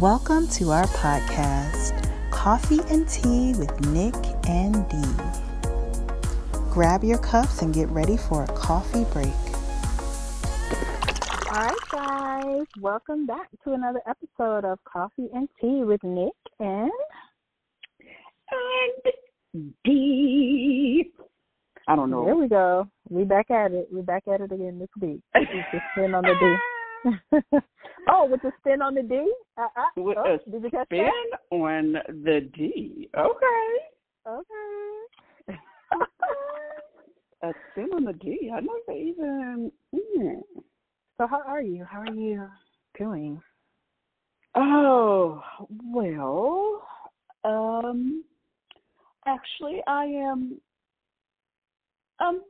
Welcome to our podcast, Coffee and Tea with Nick and Dee. Grab your cups and get ready for a coffee break. All right, guys, welcome back to another episode of Coffee and Tea with Nick and and Dee. I don't know. There we go. We back at it. We back at it again this week. Just spin on the D. oh, with the spin on the D? Uh, uh, with oh, a did you catch spin that? on the D. Okay. Okay. a spin on the D. I never even. Mm. So how are you? How are you doing? Oh well, um, actually, I am. Um,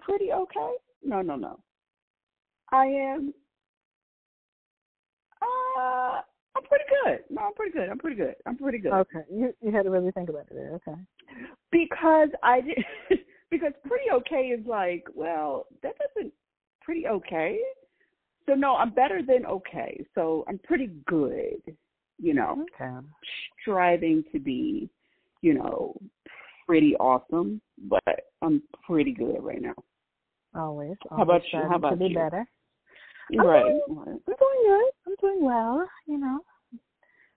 pretty okay. No, no, no. I am uh, I'm pretty good. No, I'm pretty good. I'm pretty good. I'm pretty good. Okay, you you had to really think about it there. Okay. Because I did. because pretty okay is like, well, that doesn't pretty okay. So no, I'm better than okay. So I'm pretty good. You know. Okay. Striving to be, you know, pretty awesome, but I'm pretty good right now. Always. always How about you? How about to be you? better. Right. I'm doing, I'm doing good. I'm doing well. You know,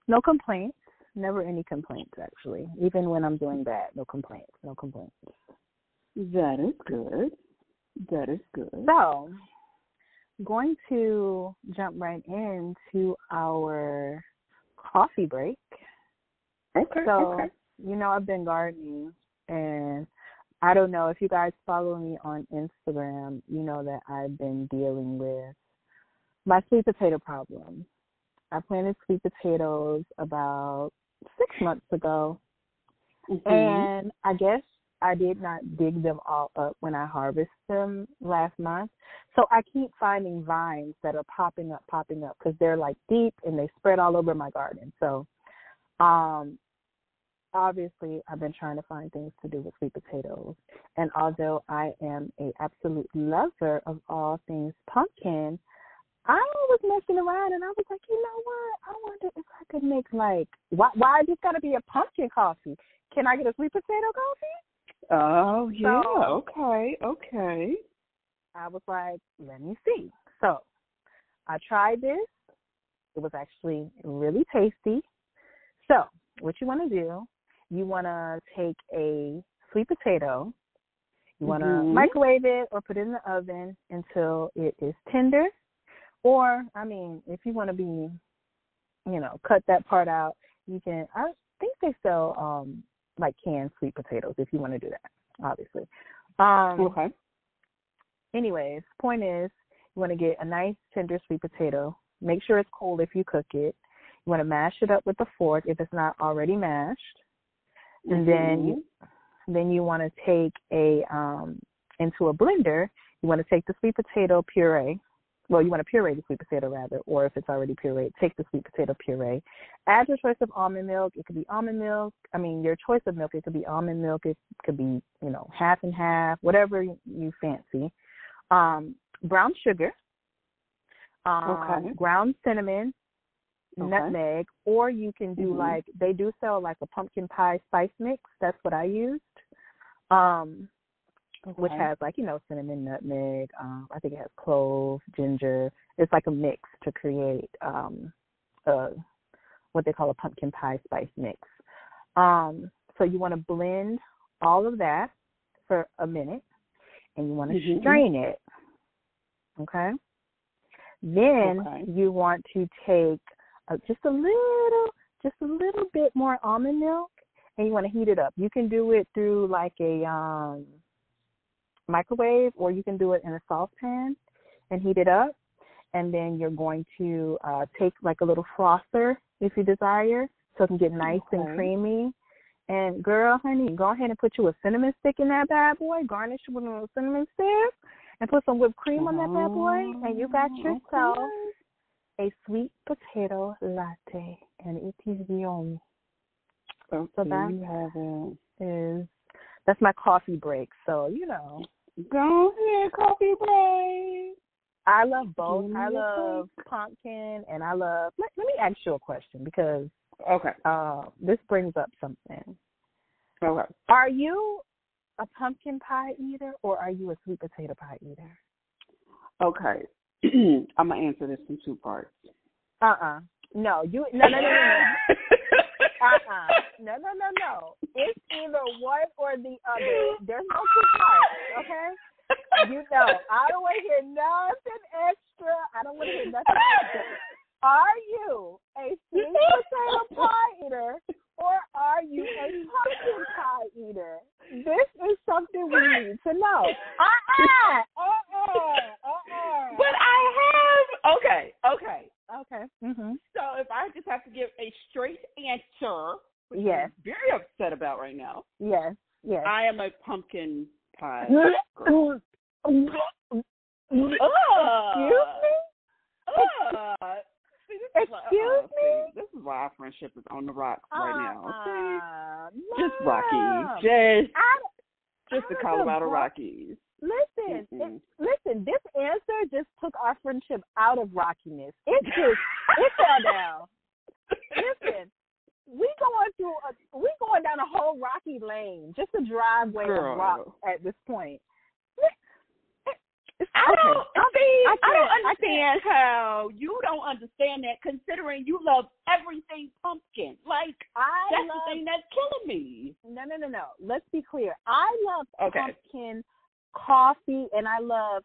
no complaints. Never any complaints actually. Even when I'm doing bad, no complaints. No complaints. That is good. That is good. So, going to jump right into our coffee break. Okay. So, okay. you know, I've been gardening and I don't know if you guys follow me on Instagram, you know that I've been dealing with my sweet potato problem. I planted sweet potatoes about six months ago, Mhm. and I guess I did not dig them all up when I harvested them last month. So I keep finding vines that are popping up, popping up because they're like deep and they spread all over my garden. So, um, obviously I've been trying to find things to do with sweet potatoes. And although I am a absolute lover of all things pumpkin, I was messing around and I was like, you know what? I wonder if I could make like why why is it gotta be a pumpkin coffee? Can I get a sweet potato coffee? Oh yeah. So- okay. Okay. I was like, let me see. So I tried this. It was actually really tasty. So what you want to do, you want to take a sweet potato, you want to Mhm. microwave it or put it in the oven until it is tender. Or, I mean, if you want to be, you know, cut that part out, you can. I think they sell um like canned sweet potatoes if you want to do that. Obviously. Um, Okay. anyways, point is you want to get a nice tender sweet potato. Make sure it's cold if you cook it. You want to mash it up with a fork if it's not already mashed. And then you then you want to take a um into a blender, you want to take the sweet potato puree. Well, you want to puree the sweet potato rather, or if it's already pureed, take the sweet potato puree. Add your choice of almond milk. It could be almond milk. I mean, your choice of milk. It could be almond milk. It could be, you know, half and half, whatever you fancy um, brown sugar, um, Okay. ground cinnamon, Okay. nutmeg, or you can do Mhm. like they do sell like a pumpkin pie spice mix. That's what I used, um, which has like you know cinnamon, nutmeg. Um, I think it has clove, ginger. It's like a mix to create um, a what they call a pumpkin pie spice mix. Um, so you want to blend all of that for a minute, and you want to Mhm. strain it. Okay. Then Okay. you want to take uh, just a little, just a little bit more almond milk, and you want to heat it up. You can do it through like a um, microwave, or you can do it in a saucepan and heat it up. And then you're going to uh, take like a little frother if you desire, so it can get nice and creamy. And girl, honey, go ahead and put you a cinnamon stick in that bad boy. Garnish it with a little cinnamon stick, and put some whipped cream on that bad boy, and you got Oh, yourself okay. a sweet potato latte, and it is yummy. Okay, So that- you have a Is that's my coffee break, so you know. go ahead, coffee break. I love both. I love pumpkin and I love. Let, let me ask you a question because Okay. uh, this brings up something. Okay. Are you a pumpkin pie eater or are you a sweet potato pie eater? Okay. I'm gonna answer this in two parts. Uh uh No, you no no no no no. Uh uh No no no no. It's either one or the other. There's no two parts, okay? You know, I don't want to hear nothing extra. I don't want to hear nothing extra. Are you a sweet potato pie eater or are you a pumpkin pie eater? This is something we need to know. Uh-uh, uh-uh, uh-uh. But I have okay, okay. Okay. Mhm. So if I just have to give a straight answer, which Yes. I'm very upset about right now, Yes. Yes. I am a pumpkin pie. Excuse me? See, this is why- Excuse uh-uh, see, this is why our friendship is on the rocks right now. See? Just. Rockies. Just I, just the Colorado Rockies. Listen, Mm-mm. it, listen. This answer just took our friendship out of rockiness. It just it fell down. Listen, we going through a we going down a whole rocky lane, just a driveway Girl. of rocks at this point. I don't see. I I, don't can't- I understand how you don't understand that, considering you love everything pumpkin. Like I that's love the thing that's killing me. no no no no. Let's be clear. I love Okay. pumpkin coffee and I love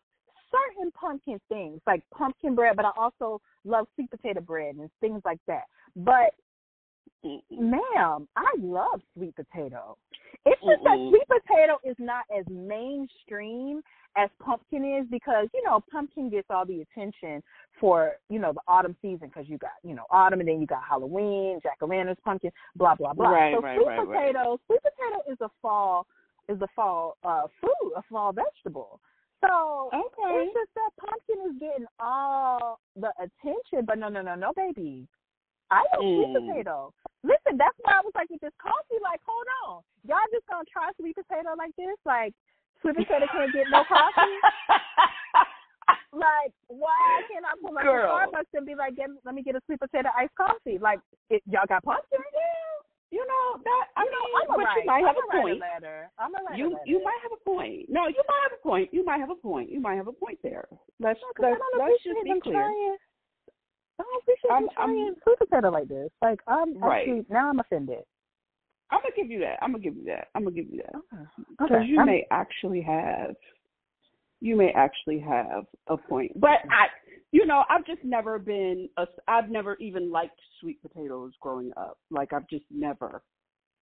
certain pumpkin things like pumpkin bread, but I also love sweet potato bread and things like that. But ma'am, I love sweet potato. It's just that sweet potato is not as mainstream as pumpkin is because you know pumpkin gets all the attention for you know the autumn season because you got you know autumn and then you got Halloween, jack o' lanterns, pumpkin, blah blah blah. Right, so right, sweet right. potato, sweet potato is a fall is a fall uh food, a fall vegetable. So Okay. it's just that pumpkin is getting all the attention, but no, no, no, no, baby. I sweet Mm. potato. Listen, that's why I was like with this coffee, like, hold on. Y'all just gonna try sweet potato like this? Like sweet potato can't get no coffee? Like, why can't I pull up to. Starbucks and be like, get, let me get a sweet potato iced coffee? Like, it, y'all got pumpkin? You know that. I You mean, know, I'm but write, you might have I'm a point. a letter. I'm a write You letter. you might have a point. No, you might have a point. You might have a point. You might have a point there. Let's No, let's, let's just be clear. Trying, I don't appreciate I'm- them trying I'm- sweet potato like this. Like, I'm Right. actually, now I'm offended. I'm gonna give you that. I'm gonna give you that. I'm gonna give you that. Because Okay. you I'm- may actually have, you may actually have a point. But I, you know, I've just never been. A, I've never even liked sweet potatoes growing up. Like I've just never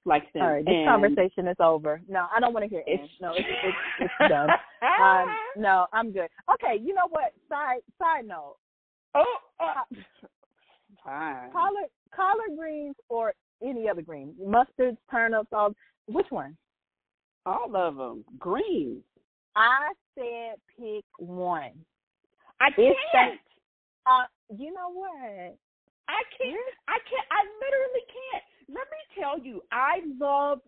liked them. All right, this And- conversation is over. No, I don't want to hear it. No, it's it's, it's done. Um, no, I'm good. Okay, you know what? Side side note: oh, uh, fine. collard collard greens or any other green, mustards, turnips, all. Which one? All of them green. I said pick one. I can't. Uh, you know what? I can't. I can't. I literally can't. Let me tell you, I love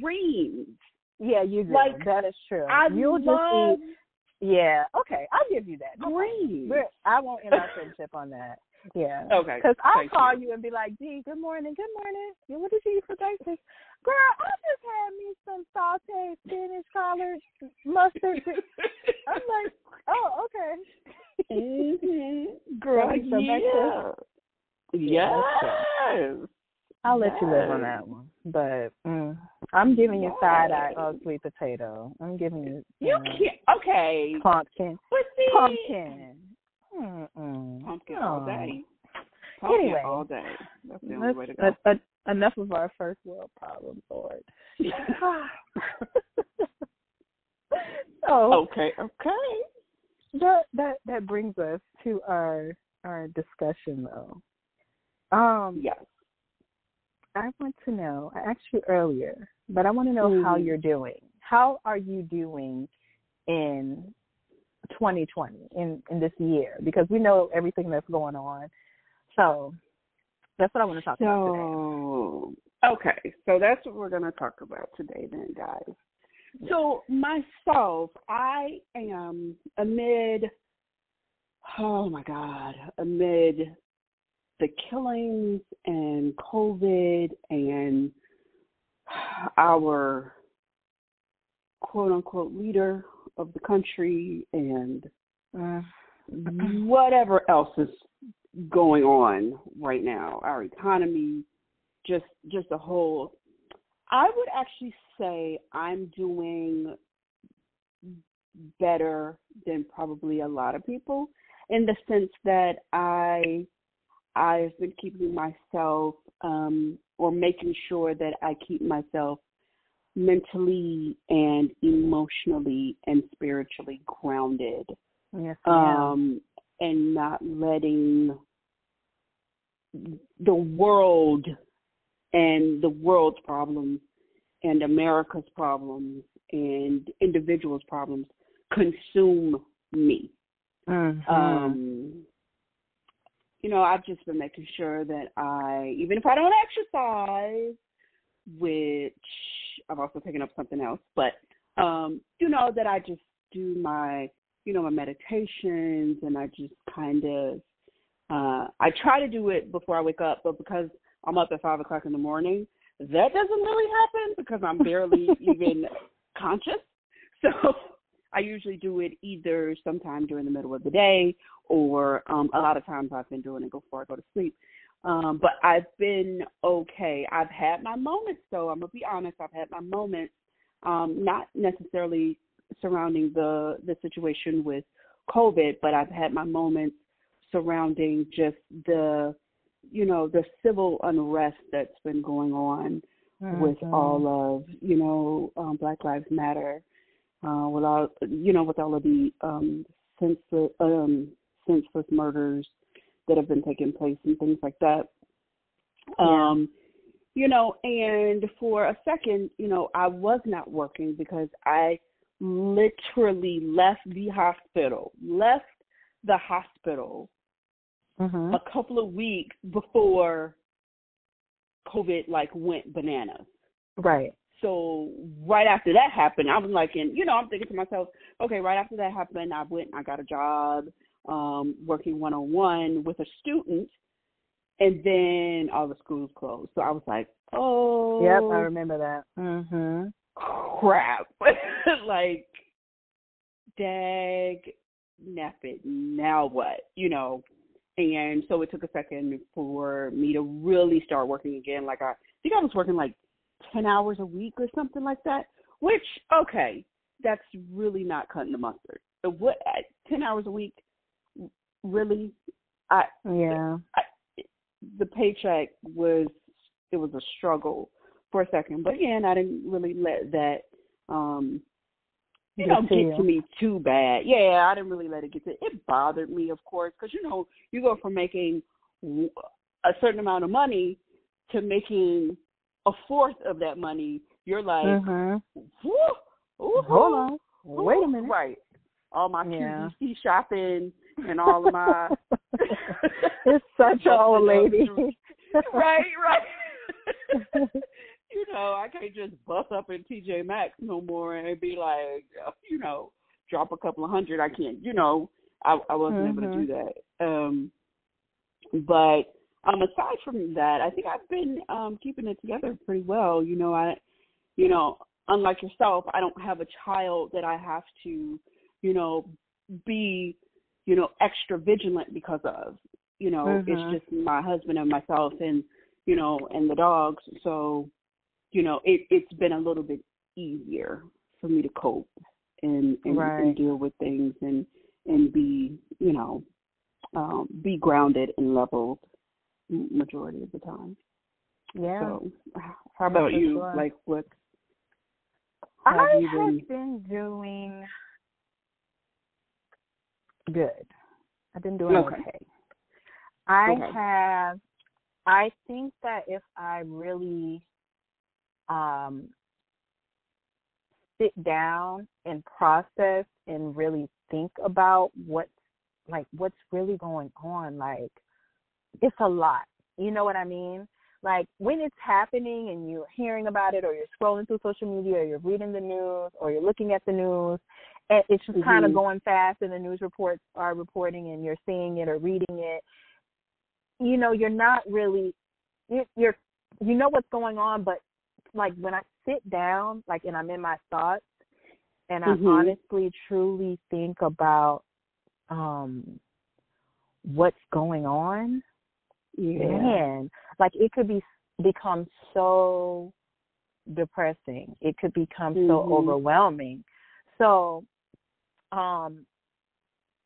greens. Yeah, you do. Like, that is true. I You'll love just eat. Yeah. Okay, I'll give you that. Greens. We're, I won't end our friendship on that. Yeah. Okay. Because I'll thank call you. you. and be like, Dee, good morning, good morning. What did you eat for breakfast? Girl, I just had me some sauteed spinach, collard, mustard. I'm like, oh, okay. mm-hmm. Girl, yeah. Yeah, Yes. I'll let you live on that one. But mm, I'm giving you side eye Yes. of sweet potato. I'm giving you, You know, can't. Okay. pumpkin. See, Pumpkin. Mm-mm. Pumpkin all day. Pumpkin Anyway. all day. That's the only way to go. uh, uh, enough of our first world problems, Lord. so okay. Okay. that that that brings us to our our discussion though. Um Yes. I want to know, I asked you earlier, but I want to know how Mhm. you're doing. How are you doing in 2020 in in this year because we know everything that's going on. So that's what I want to talk about today. Okay, so that's what we're going to talk about today, then, guys. So, myself, I am amid oh my God, amid the killings and COVID and our quote unquote leader of the country and uh, whatever else is going on right now, our economy, just just a whole I would actually say I'm doing better than probably a lot of people in the sense that I I've been keeping myself um or making sure that I keep myself mentally and emotionally and spiritually grounded. Yes, um and not letting the world and the world's problems and America's problems and individuals' problems consume me. Mm-hmm. Um, you know, I've just been making sure that I, even if I don't exercise, which I'm also picking up something else, but um, you know, that I just do my, you know, my meditations and I just kind of, uh, I try to do it before I wake up, but because I'm up at five o'clock in the morning, that doesn't really happen because I'm barely even conscious. So I usually do it either sometime during the middle of the day or um a lot of times I've been doing it before I go to sleep. Um, but I've been okay. I've had my moments though, I'm gonna be honest, I've had my moments, um, not necessarily surrounding the the situation with COVID, but I've had my moments surrounding just the you know the civil unrest that's been going on mm-hmm. with all of you know um, Black Lives Matter, uh, with all you know with all of the um, senseless um, senseless murders that have been taking place and things like that. Yeah. Um, you know, and for a second, you know, I was not working because I literally left the hospital, left the hospital mm-hmm. a couple of weeks before COVID like went bananas. Right. So right after that happened, I was like, and you know, I'm thinking to myself, okay, right after that happened, I went and I got a job um working one on one with a student and then all the schools closed. So I was like, oh Yep, I remember that. Mm-hmm. Crap. like dag nappet, now what? You know, and so it took a second for me to really start working again. Like I, I think I was working like ten hours a week or something like that. Which okay, that's really not cutting the mustard. So what? Ten hours a week, really? I yeah. I, the paycheck was it was a struggle for a second, but again, I didn't really let that um you know, get to me too bad. Yeah, I didn't really let it get to. It bothered me, of course, because you know you go from making a certain amount of money to making a fourth of that money. You're like, mm-hmm. Woo, hold on, wait a minute, right? All my yeah. QVC shopping and all of my. it's such a old lady. right, right you know, I can't just bust up in TJ Maxx no more and be like, you know, drop a couple of hundred. I can't, you know, I I wasn't mm-hmm. able to do that. Um, but um, aside from that, I think I've been um keeping it together pretty well. You know, I, you know, unlike yourself, I don't have a child that I have to, you know, be, you know, extra vigilant because of. You know, mm-hmm. it's just my husband and myself and you know, and the dogs. So you know, it, it's been a little bit easier for me to cope and and, right. and deal with things and and be, you know, um, be grounded and leveled majority of the time. Yeah. So, how about you? sure. Like, what? I you have been- been doing good. I've been doing Okay. okay. I Okay. have I think that if I really um sit down and process and really think about what's like what's really going on, like it's a lot. You know what I mean? Like when it's happening and you're hearing about it or you're scrolling through social media or you're reading the news or you're looking at the news and it's just kind of going fast and the news reports are reporting and you're seeing it or reading it you know you're not really you're you know what's going on but like when i sit down like and i'm in my thoughts and i Mhm. honestly truly think about um what's going on Yeah. man like it could be become so depressing it could become so Mhm. overwhelming so um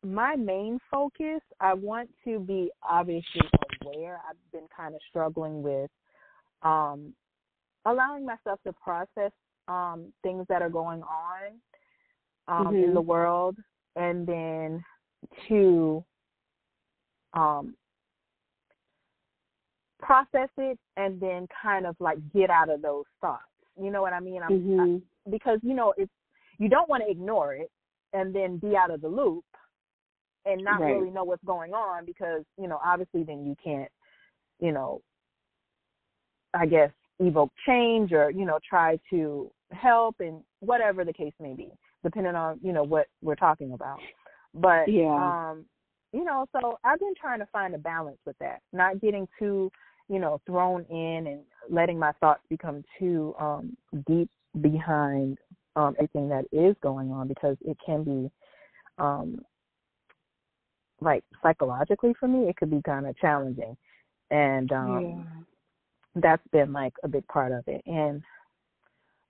my main focus i want to be obviously aware i've been kind of struggling with um allowing myself to process um things that are going on um in Mhm. the world and then to um process it and then kind of like get out of those thoughts you know what i mean i'm Mhm. because you know it's you don't want to ignore it and then be out of the loop and not Right. really know what's going on because you know obviously then you can't you know i guess evoke change or you know try to help and whatever the case may be depending on you know what we're talking about but Yeah. um you know so i've been trying to find a balance with that not getting too you know thrown in and letting my thoughts become too um deep behind um everything that is going on because it can be um like psychologically for me it could be kind of challenging and um yeah. That's been like a big part of it. And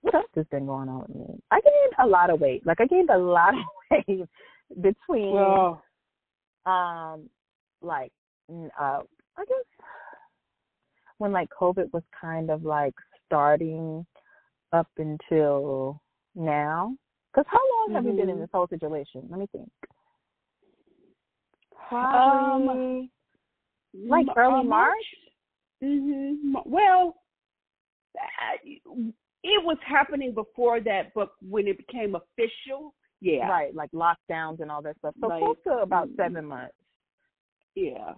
what else has been going on with me? I gained a lot of weight. Like i gained a lot of weight between um like uh i guess when like covid was kind of like starting up until now. Because how long have you been in Mhm. this whole situation? Let me think. Um, probably like early uh, march hmm Well, it was happening before that, but when it became official, yeah, right like lockdowns and all that stuff. So Like, close to about mm, seven months. Yeah,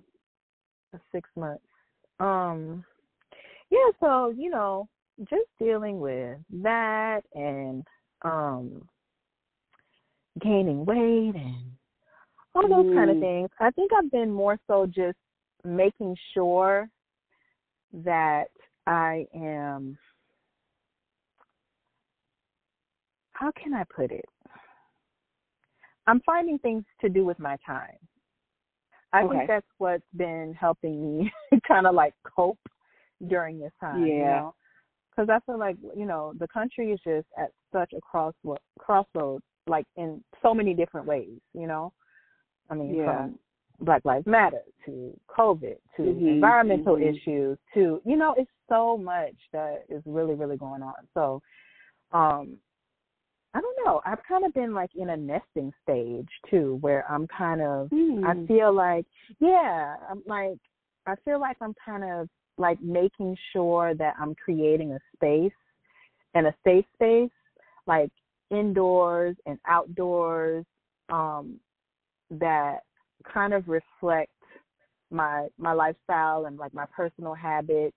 six months. Um yeah so you know just dealing with that and um gaining weight and all those kind of Mm. things. I think i've been more so just making sure that i am how can i put it i'm finding things to do with my time i Okay. think that's what's been helping me kind of like cope during this time you Yeah. know because i feel like you know the country is just at such a cross crossroad, like in so many different ways you know i mean Yeah. from black lives matter to covid to Mhm, environmental mhm. issues to you know it's so much that is really really going on so um i don't know i've kind of been like in a nesting stage too where i'm kind of I Mm. feel like, yeah, I'm like, I feel like I'm kind of like making sure that I'm creating a space and a safe space, like indoors and outdoors, um, that kind of reflect my my lifestyle and like my personal habits.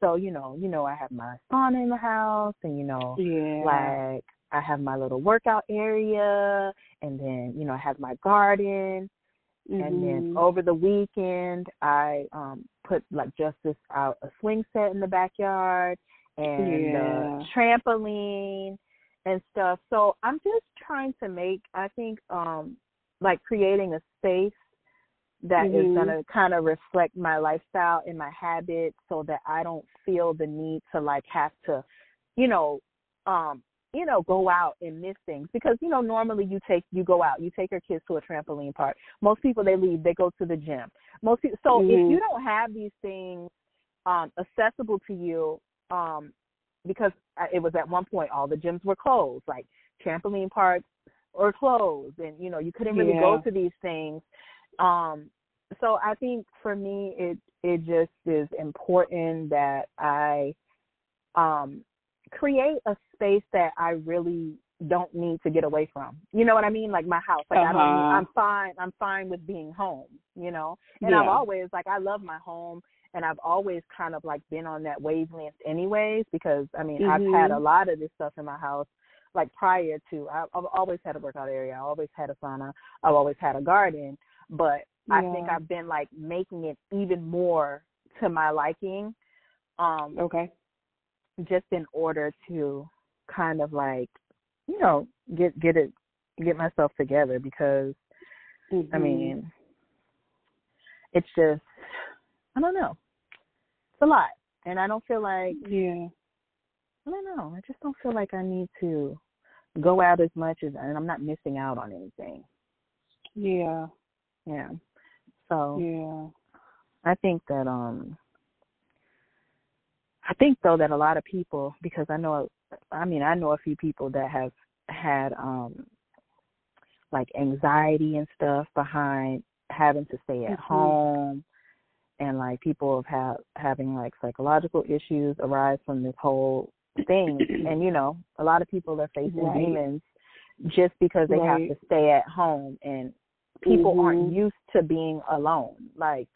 So you know, you know, I have my sauna in the house, and you know, yeah, like I have my little workout area, and then you know, I have my garden and then Mhm. over the weekend I um put like just this out a swing set in the backyard and Yeah. uh trampoline and stuff. So I'm just trying to make I think um like creating a space that is Mhm. gonna kind of reflect my lifestyle and my habits so that I don't feel the need to like have to, you know, um you know, go out and miss things because you know normally you take you go out, you take your kids to a trampoline park. Most people they leave, they go to the gym. Most people, so if Mhm. you don't have these things um accessible to you, um because it was at one point all the gyms were closed, like trampoline parks were closed, and you know you couldn't really go to these things. Um, so I think for me it it just is important that I um create a space that I really don't need to get away from. You know what I mean? Like my house. Like I don't Uh-huh. I'm fine I'm fine with being home, you know? And I've always like I love my home and I've always kind of like been on that wavelength anyways because I mean I've had a lot of this stuff in my house like prior to I, I've always had a workout area. I always had a sauna. I've always had a garden, but yeah. I think I've been like making it even more to my liking. Um Okay. Just in order to kind of like, you know, get get it get myself together because mm-hmm. I mean it's just I don't know. It's a lot. And I don't feel like Yeah. I don't know. I just don't feel like I need to go out as much as and I'm not missing out on anything. Yeah. Yeah. So Yeah. I think that um I think though that a lot of people because I know I mean I know a few people that have had um like anxiety and stuff behind having to stay at mm-hmm. home and like people have had having like psychological issues arise from this whole thing and you know a lot of people are facing right. demons just because they right. have to stay at home and people mm-hmm. aren't used to being alone. Like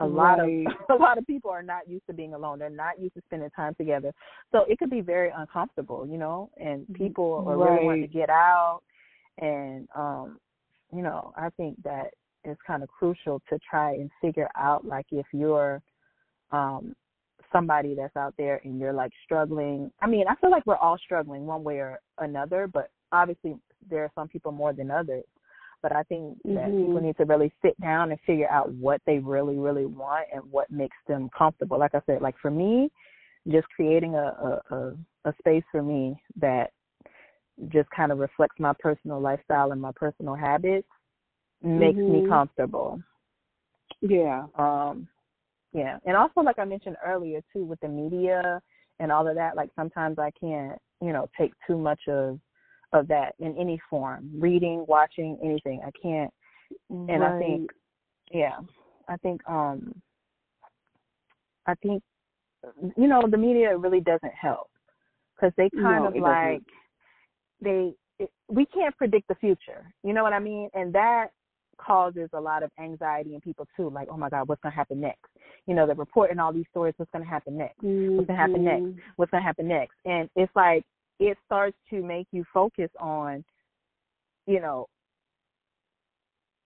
a lot of a lot of people are not used to being alone. They're not used to spending time together. So it could be very uncomfortable you know? And people are right. really wanting to get out. And um you know i think that it's kind of crucial to try and figure out like if you're um somebody that's out there and you're like struggling. I mean i feel like we're all struggling one way or another but obviously there are some people more than others but i think that mm-hmm. people need to really sit down and figure out what they really really want and what makes them comfortable like i said like for me just creating a a, a, a space for me that just kind of reflects my personal lifestyle and my personal habits makes mm-hmm. me comfortable. Yeah. Um yeah. And also like I mentioned earlier too with the media and all of that, like sometimes I can't, you know, take too much of of that in any form. Reading, watching, anything. I can't and right. I think yeah. I think um I think you know, the media really doesn't help cuz they kind no, of like they it, we can't predict the future. You know what I mean? And that causes a lot of anxiety in people too. Like, oh my God, what's gonna happen next? You know, they're reporting all these stories. What's gonna happen next? Mm-hmm. What's gonna happen next? What's gonna happen next? And it's like it starts to make you focus on, you know,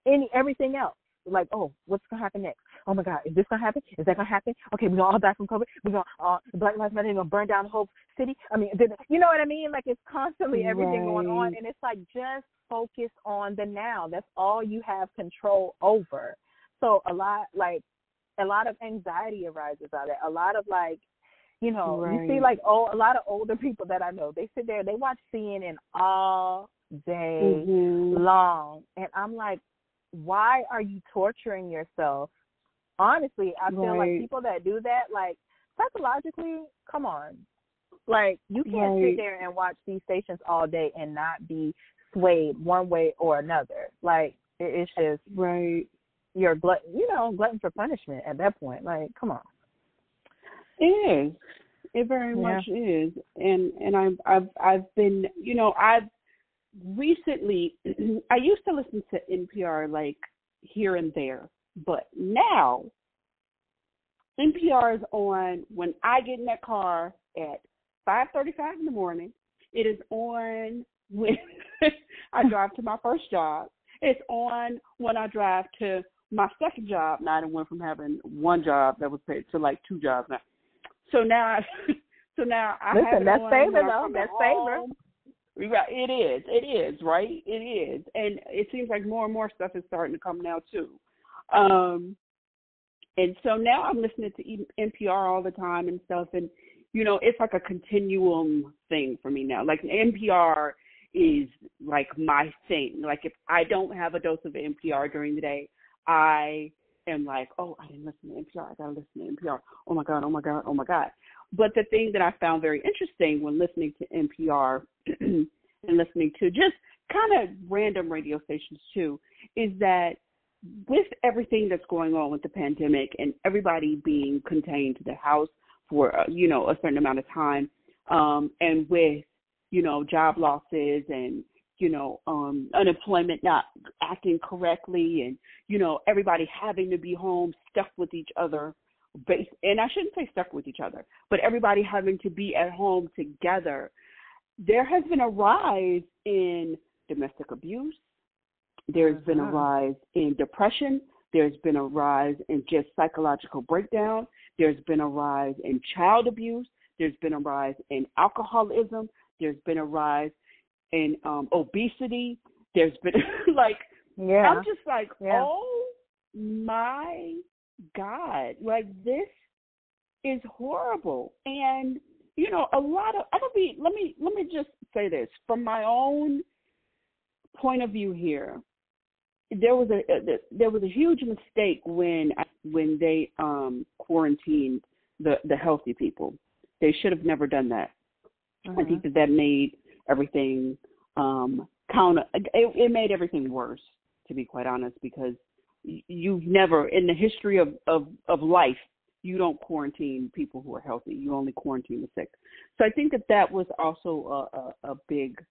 any everything else. Like, oh, what's gonna happen next? Oh my God, is this gonna happen? Is that gonna happen? Okay, we're gonna all die from COVID. We're gonna uh, Black Lives Matter gonna burn down the whole city. I mean, you know what I mean? Like it's constantly everything right. going on, and it's like just focus on the now. That's all you have control over. So a lot, like a lot of anxiety arises out of it. A lot of like, you know, right. you see like oh, a lot of older people that I know, they sit there, they watch CNN all day mm-hmm. long, and I'm like, why are you torturing yourself? Honestly, I feel right. like people that do that, like psychologically, come on. Like you can't right. sit there and watch these stations all day and not be swayed one way or another. Like it's just right. You're glutton, you know, glutton for punishment at that point. Like, come on. It is. It very Yeah. much is. And and I've I've I've been you know I've recently I used to listen to NPR like here and there, but now NPR is on when I get in that car at 5:35 in the morning. It is on when I drive to my first job. It's on when I drive to my second job. Now I went from having one job that was paid to like two jobs now. So now, so now I Listen, have it that's on favor though. That's home. Right, it is. It is right. It is, and it seems like more and more stuff is starting to come now too. Um, and so now I'm listening to NPR all the time and stuff, and you know, it's like a continuum thing for me now. Like NPR is like my thing. Like if I don't have a dose of NPR during the day, I am like, oh, I didn't listen to NPR. I gotta listen to NPR. Oh my god. Oh my god. Oh my god. But the thing that I found very interesting when listening to NPR and listening to just kind of random radio stations too is that with everything that's going on with the pandemic and everybody being contained to the house for uh, you know a certain amount of time um and with you know job losses and you know um unemployment not acting correctly and you know everybody having to be home stuck with each other base and I shouldn't say stuck with each other but everybody having to be at home together there has been a rise in domestic abuse. There's been a Mhm. rise in depression. There's been a rise in just psychological breakdown. There's been a rise in child abuse. There's been a rise in alcoholism. There's been a rise in um, obesity. There's been like Yeah. I'm just like, Yeah. oh my God. Like this is horrible. And you know, a lot of I don't be let me let me just say this from my own point of view here. There was a there was a huge mistake when when they um quarantined the the healthy people. They should have never done that. I Mhm. think that that made everything um counter. It, it made everything worse, to be quite honest, because you've never in the history of of of life you don't quarantine people who are healthy. You only quarantine the sick. So I think that that was also a a, a big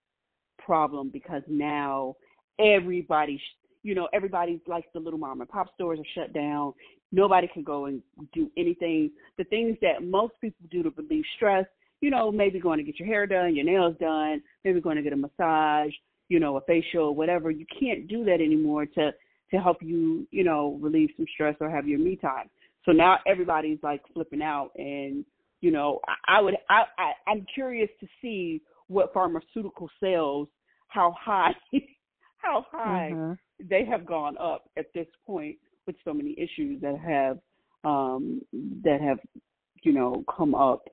problem because now everybody, you know, everybody's like the little mom and pop stores are shut down. Nobody can go and do anything. The things that most people do to relieve stress, you know, maybe going to get your hair done, your nails done, maybe going to get a massage, you know, a facial, whatever. You can't do that anymore to to help you, you know, relieve some stress or have your me time. So now everybody's like flipping out, and you know, I, I would, I, I, I'm curious to see what pharmaceutical sales, how high, how high Mhm. they have gone up at this point with so many issues that have um that have you know come up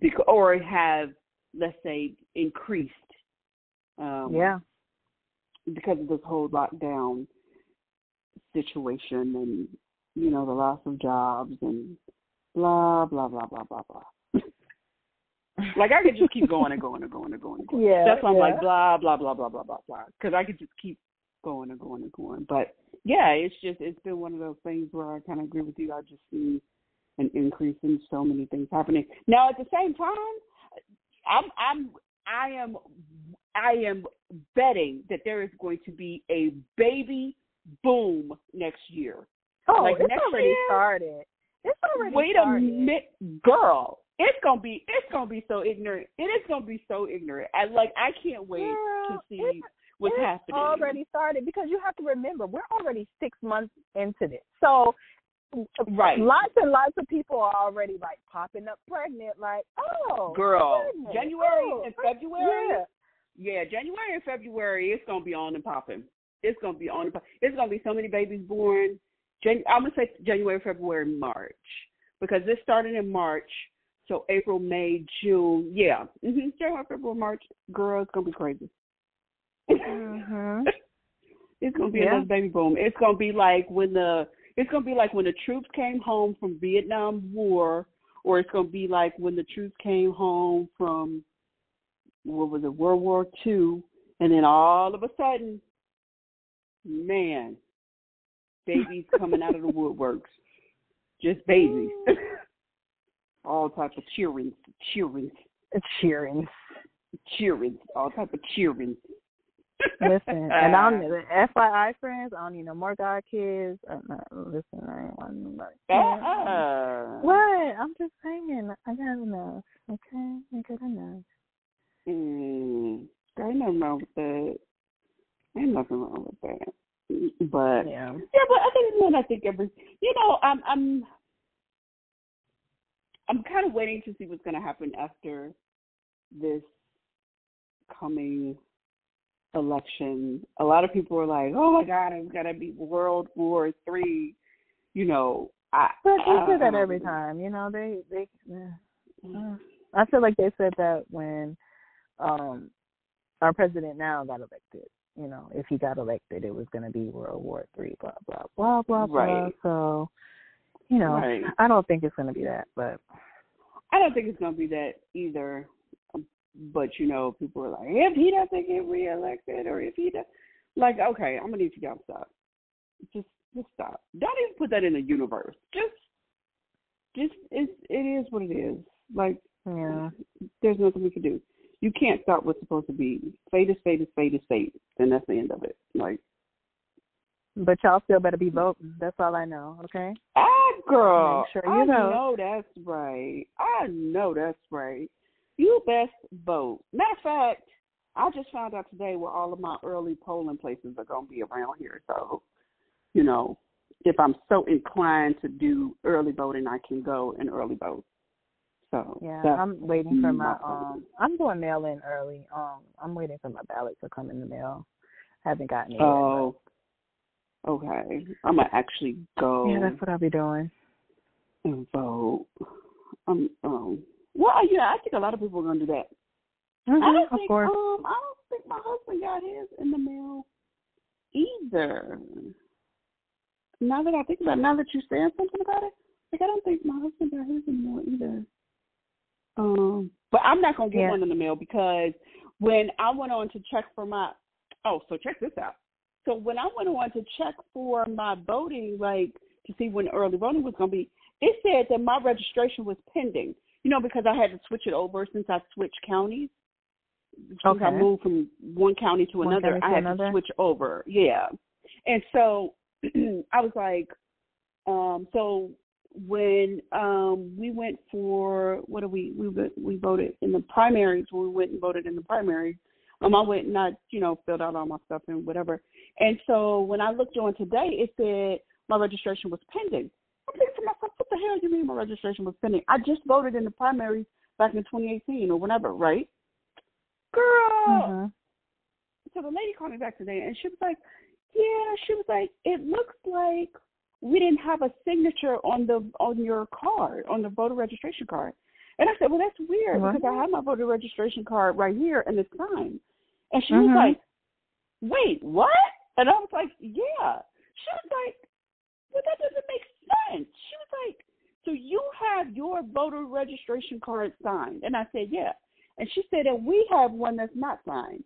because or have let's say increased um Yeah. because of this whole lockdown situation and you know the loss of jobs and blah blah blah blah blah blah like I could just keep going and going and going and going and going. Yeah, That's why I'm yeah. like blah blah blah blah blah blah blah because I could just keep going and going and going. But yeah, it's just it's been one of those things where I kind of agree with you. I just see an increase in so many things happening. Now at the same time, I'm I'm I am I am betting that there is going to be a baby boom next year. Oh, Like it's next already year? started. It's already Wait started. a minute, girl. It's gonna be it's gonna be so ignorant. It is gonna be so ignorant. I like I can't wait to see what's it's happening. already started because you have to remember we're already six months into this. So Right. lots and lots of people are already like popping up pregnant, like, oh Girl, goodness. January Oh, and February. Yeah. Yeah, January and February, it's gonna be on and popping. It's gonna be on and popping. It's gonna be so many babies born. Jan- I'm gonna say January, February, March because this started in March. So April, May, June, yeah, hmm January, February, March. Girl, it's gonna be crazy. Mhm. it's gonna be Yeah. another baby boom. It's gonna be like when the it's gonna be like when the troops came home from Vietnam War, or it's gonna be like when the troops came home from what was it, World War Two, and then all of a sudden, man, babies coming out of the woodworks, just babies, all type of cheering, cheering, Cheering. cheering, all type of cheering. Listen, and I'm FYI friends. I don't need no more god kids. Uh, no, listen, I ain't want nobody. Uh-uh. What? I'm just saying. I got enough. Okay, I got enough. Mm, there ain't nothing wrong with that. Ain't nothing wrong with that. But Yeah. yeah, but other than that, I think every you know, I'm I'm I'm kind of waiting to see what's going to happen after this coming election. A lot of people are like, "Oh my God, it's to be World War Three." You know, I. But they say that every time. You know, they they. Uh, I feel like they said that when um our president now got elected. You know, if he got elected, it was to be World War Three. Blah blah blah blah blah. Right. So, you know, Right. I don't think it's to be that, but I don't think it's to be that either. But you know, people are like, if he doesn't get reelected, or if he does, like, okay, I'm gonna need you guys to stop. Just, just stop. Don't even put that in the universe. Just, just it's, it is what it is. Like, yeah. there's nothing we can do. You can't stop what's supposed to be. Fate is fate is fate is fate. Then that's the end of it. Like, But y'all still better be voting. That's all I know. Okay. ah, girl, Make sure I you know. know that's right. I know that's right. You best vote. Matter of fact, I just found out today where all of my early polling places are going to be around here. So, you know, if I'm so inclined to do early voting, I can go and early vote. So yeah, I'm waiting for my um. I'm doing mail in early. Um, I'm waiting for my ballot to come in the mail. I haven't gotten it oh, yet. okay. I'm gonna actually go. Yeah, that's what I'll be doing. And vote. Um. Um. Well, yeah, I think a lot of people are gonna do that. Mm-hmm, I don't of think. course. Um. I don't think my husband got his in the mail either. Now that I think about it, now that you're saying something about it, like I don't think my husband got his in the mail either. Um, but I'm not gonna get Yeah. one in the mail because when I went on to check for my oh, so check this out. So when I went on to check for my voting, like to see when early voting was gonna be, it said that my registration was pending. You know, because I had to switch it over since I switched counties. Since I moved from one county to One another, county I had another? to switch over. Yeah. And so I was like, um, so when um we went for what do we we we voted in the primaries when we went and voted in the primaries um I went and I you know filled out all my stuff and whatever and so when I looked on today it said my registration was pending I'm thinking to myself what the hell do you mean my registration was pending I just voted in the primaries back in 2018 or whatever right girl Mhm. so the lady called me back today and she was like, Yeah, she was like, It looks like we didn't have a signature on the on your card, on the voter registration card. And I said, Well that's weird What? because I have my voter registration card right here and it's signed. And she Mhm. was like, Wait, what? And I was like, Yeah. She was like, Well that doesn't make sense. She was So you have your voter registration card signed? And I said, Yeah. And she said, And we have one that's not signed.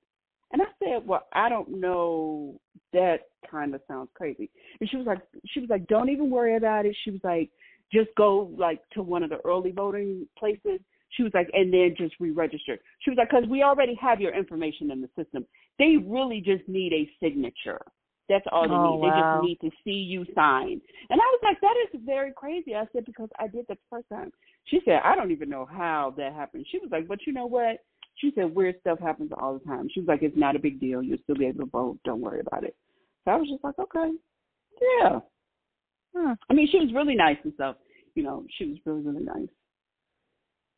And I said, Well, I don't know. That kind of sounds crazy. And she was like, She was like, Don't even worry about it. She was like, Just go like to one of the early voting places. She was like, and then just re-register. She was like, because we already have your information in the system. They really just need a signature. That's all they Oh, need. They just need to see you sign. And I was like, that is very crazy. I said, because I did that the first time. She said, I don't even know how that happened. She was like, but you know what? She said, weird stuff happens all the time. She was like, it's not a big deal. You'll still be able to vote. Don't worry about it. So I was just like, okay, yeah. Hmm. I mean, she was really nice and stuff. You know, she was really, really nice.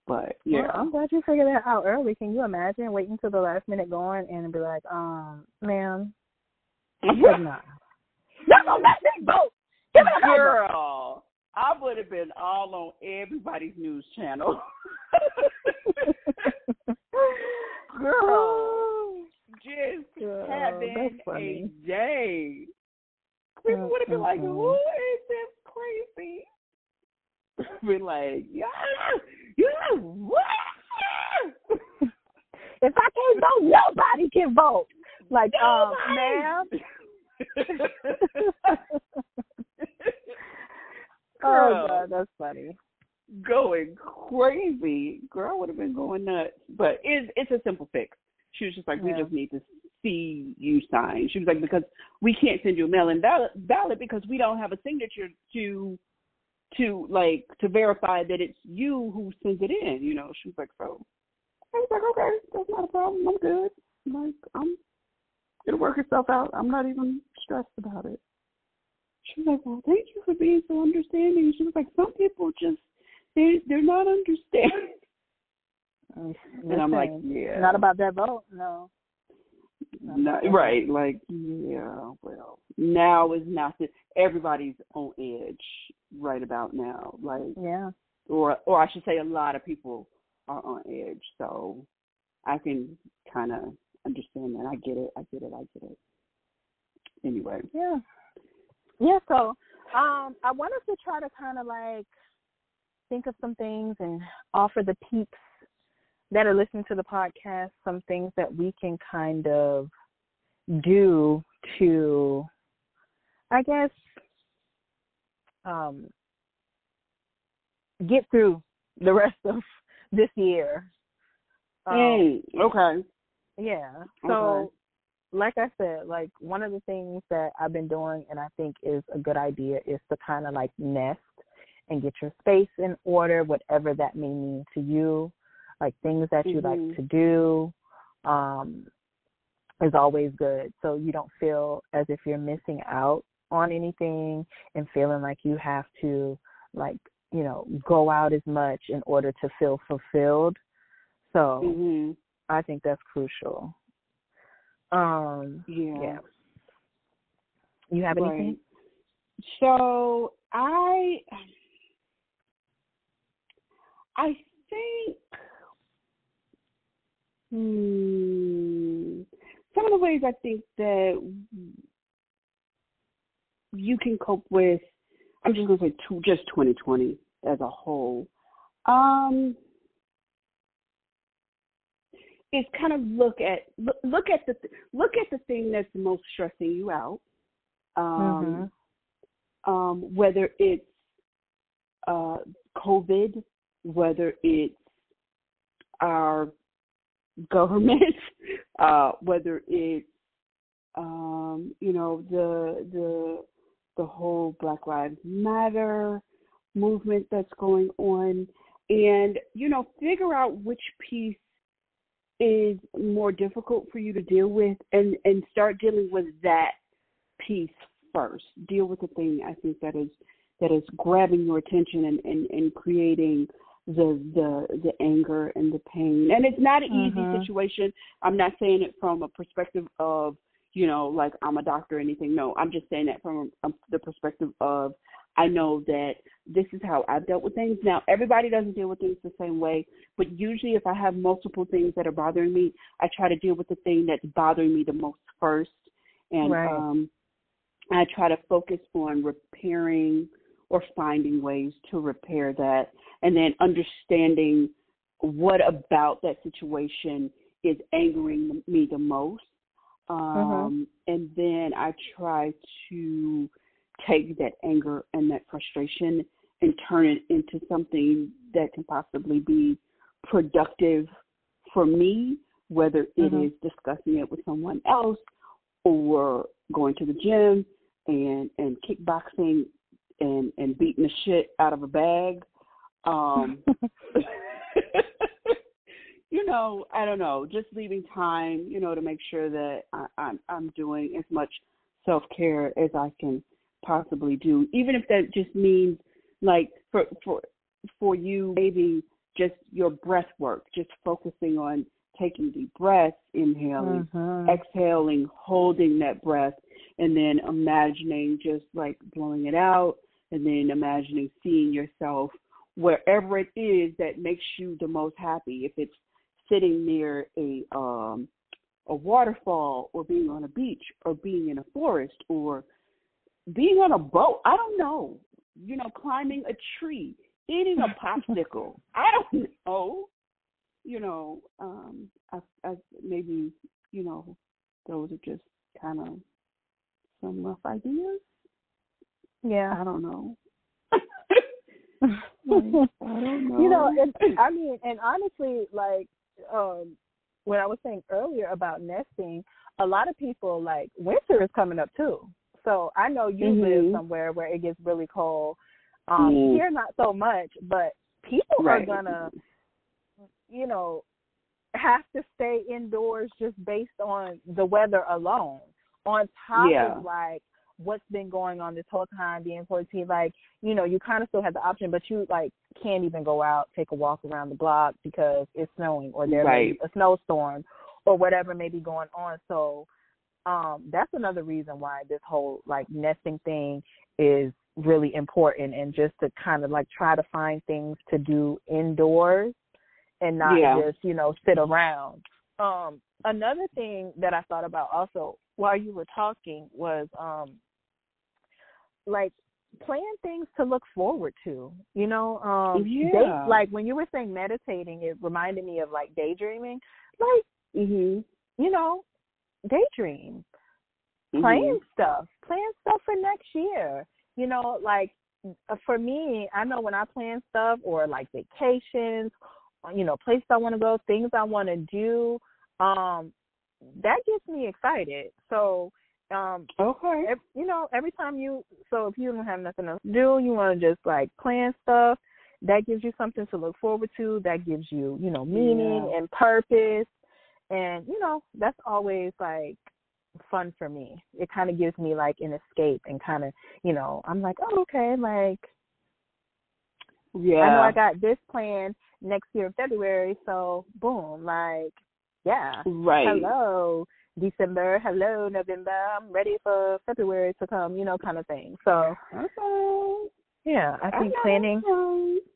But yeah, Well, I'm glad you figured that out early. Can you imagine waiting till the last minute going and be like, um, ma'am, I'm but nah. Y'all gonna let me vote. Give me a girl. I would have been all on everybody's news channel. girl, just Girl, having a day. People would have been like, "Who is this crazy?" Be like, "Yeah, yeah, what?" If I can't vote, nobody can vote. Like, um, Nobody. ma'am. oh God, that's funny. going crazy. Girl would have been going nuts. But it's it's a simple fix. She was just like, we just need to see you sign. She was like, because we can't send you a mail in ballot, ballot because we don't have a signature to to like to verify that it's you who sends it in. You know, she was like, so I was like, okay, that's not a problem. I'm good. Like I'm it'll work itself out. I'm not even stressed about it. She was like, well, thank you for being so understanding. She was like, some people just they they're not understanding. And I'm like, Listen, yeah, Not about that vote, no. Not No, about that right, like yeah, well, now is not the everybody's on edge right about now, like. Yeah. or or I should say, a lot of people are on edge. So I can kind of understand that. I get it. I get it. I get it. Anyway, Yeah. Yeah, so um I wanted to try to kind of like think of some things and offer the peeps that are listening to the podcast some things that we can kind of do to I guess um get through the rest of this year. Um, mm, okay, yeah. So, Okay. like I said, like one of the things that I've been doing and I think is a good idea is to kind of like nest and get your space in order, whatever that may mean to you. like things that you Mhm. like to do, um, is always good. So you don't feel as if you're missing out on anything and feeling like you have to like, you know, go out as much in order to feel fulfilled. So Mhm. I think that's crucial. Um Yeah. yeah. You have anything? So I I think hmm, some of the ways I think that you can cope with I'm just gonna say two, just 2020 as a whole. Um, is kind of look at look, look at the look at the thing that's most stressing you out. Um, um, whether it's uh, COVID, whether it's our government, uh, whether it's um, you know the the the whole Black Lives Matter movement that's going on, and you know figure out which piece is more difficult for you to deal with, and and start dealing with that piece first. Deal with the thing I think that is that is grabbing your attention and, and, and creating the the the anger and the pain. And it's not an Mhm. easy situation. I'm not saying it from a perspective of you know like I'm a doctor or anything. No, I'm just saying that from um, the perspective of I know that this is how I've dealt with things. Now everybody doesn't deal with things the same way, but usually if I have multiple things that are bothering me, I try to deal with the thing that's bothering me the most first. And Right. um I try to focus on repairing or finding ways to repair that and then understanding what about that situation is angering me the most. Um, And then I try to take that anger and that frustration and turn it into something that can possibly be productive for me, whether it is Mhm. discussing it with someone else or going to the gym and and kickboxing and and beating the shit out of a bag. Um you know, I don't know, just leaving time, you know, to make sure that I, I'm I'm doing as much self care as I can possibly do, even if that just means like for for for you maybe just your breath work, just focusing on taking deep breaths, inhaling, Mhm. exhaling, holding that breath, and then imagining just like blowing it out, and then imagining seeing yourself wherever it is that makes you the most happy. If it's sitting near a um a waterfall or being on a beach or being in a forest or being on a boat, I don't know. You know, climbing a tree, eating a popsicle. I don't know you know, um, I, I maybe, you know, those are just kind of some rough ideas. Yeah. I don't know. you I don't know. know, and, I mean, and honestly, like um when I was saying earlier about nesting, a lot of people like winter is coming up too. So I know you live Mhm. somewhere where it gets really cold. Um Mm. here not so much, but people right. are gonna, you know, have to stay indoors just based on the weather alone. On top Yeah. of like what's been going on this whole time being quarantined, like, you know, you kinda still have the option but you like can't even go out, take a walk around the block because it's snowing or there may be Right. a snowstorm or whatever may be going on. So um that's another reason why this whole like nesting thing is really important and just to kind of like try to find things to do indoors and not Yeah. just, you know, sit around. Um another thing that I thought about also while you were talking was um like plan things to look forward to. You know, um Yeah. day, like when you were saying meditating, it reminded me of like daydreaming. Like, Mhm. you know, daydream Mhm. plan stuff plan stuff for next year you know like uh, for me i know when i plan stuff or like vacations you know places i want to go things i want to do um that gets me excited so um Okay. ev- you know every time you so if you don't have nothing else to do you want to just like plan stuff that gives you something to look forward to. That gives you, you know, meaning Yeah. and purpose. And, you know, that's always like fun for me. It kind of gives me like an escape and kind of, you know, I'm like, oh, okay, like Yeah. I know I got this plan next year in February, so boom, like, yeah. right. Hello, December. Hello, November. I'm ready for February to come, you know, kind of thing. So, Okay. yeah, I think know planning right.